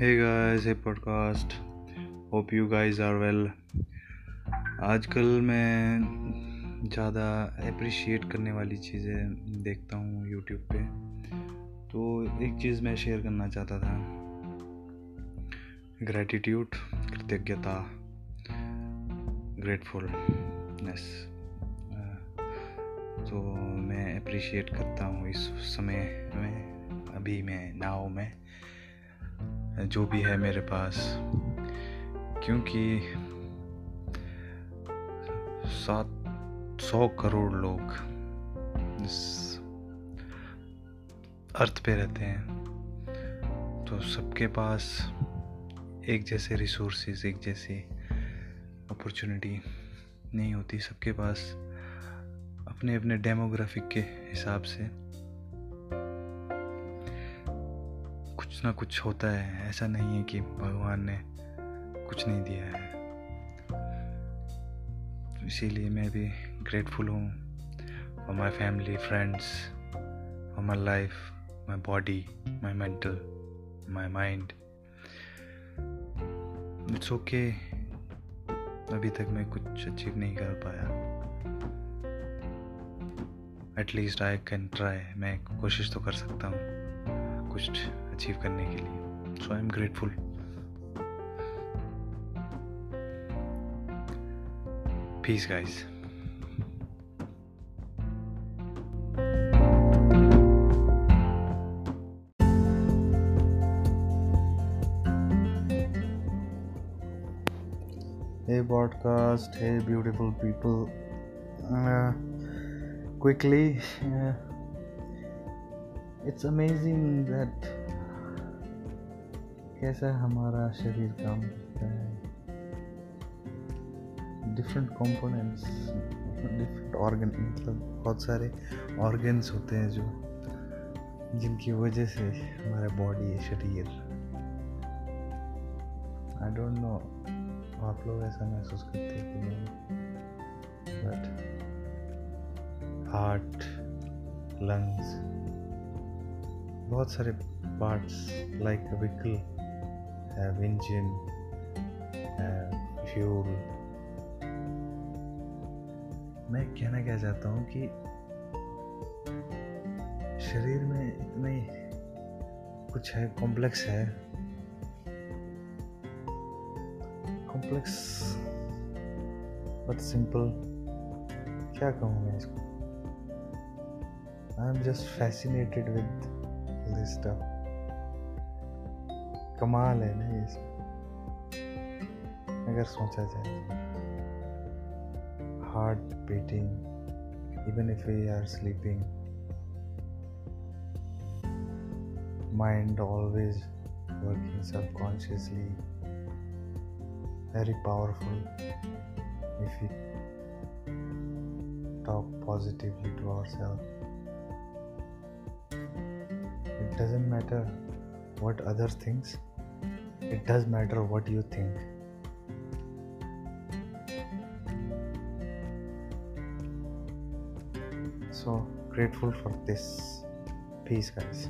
hey guys, hey podcast. Hope you guys are well. आजकल मैं ज़्यादा अप्रिशिएट करने वाली चीज़ें देखता हूँ यूट्यूब पे। तो एक चीज़ मैं शेयर करना चाहता था। ग्रैटिट्यूड कृतज्ञता ग्रेटफुलनेस तो मैं अप्रिशिएट करता हूँ इस समय में, अभी मैं नाव में। जो भी है मेरे पास। क्योंकि सात सौ करोड़ लोग इस अर्थ पे रहते हैं। तो सबके पास एक जैसे रिसोर्सेज एक जैसी अपॉर्चुनिटी नहीं होती। सबके पास अपने अपने डेमोग्राफिक के हिसाब से कुछ ना कुछ होता है। ऐसा नहीं है कि भगवान ने कुछ नहीं दिया है। तो इसीलिए मैं भी ग्रेटफुल हूँ। For my family friends for my life my body my mental my mind it's okay अभी तक मैं कुछ अचीव नहीं कर पाया। एटलीस्ट आई कैन ट्राई मैं कोशिश तो कर सकता हूँ। कुछ अचीव करने के लिए। So I am grateful peace guys hey broadcast hey beautiful people quickly it's amazing that कैसा हमारा शरीर काम करता है डिफरेंट कंपोनेंट्स डिफरेंट ऑर्गन मतलब बहुत सारे ऑर्गन्स होते हैं जो, जिनकी वजह से हमारा बॉडी है शरीर आई डोंट नो आप लोग ऐसा महसूस करते हैं कि नहीं? बट हार्ट लंग्स बहुत सारे parts like vehicle have engine, have fuel. मैं कहना क्या चाहता हूँ कि शरीर में इतने कुछ है कॉम्प्लेक्स है। कॉम्प्लेक्स बट सिंपल क्या कहूँ मैं इसको? I am just fascinated with this stuff कमाल है ना ये अगर सोचा जाए heart beating even if we are sleeping mind always working subconsciously very powerful if you talk positively to our self it doesn't matter what other things it does matter what you think. So grateful for this peace guys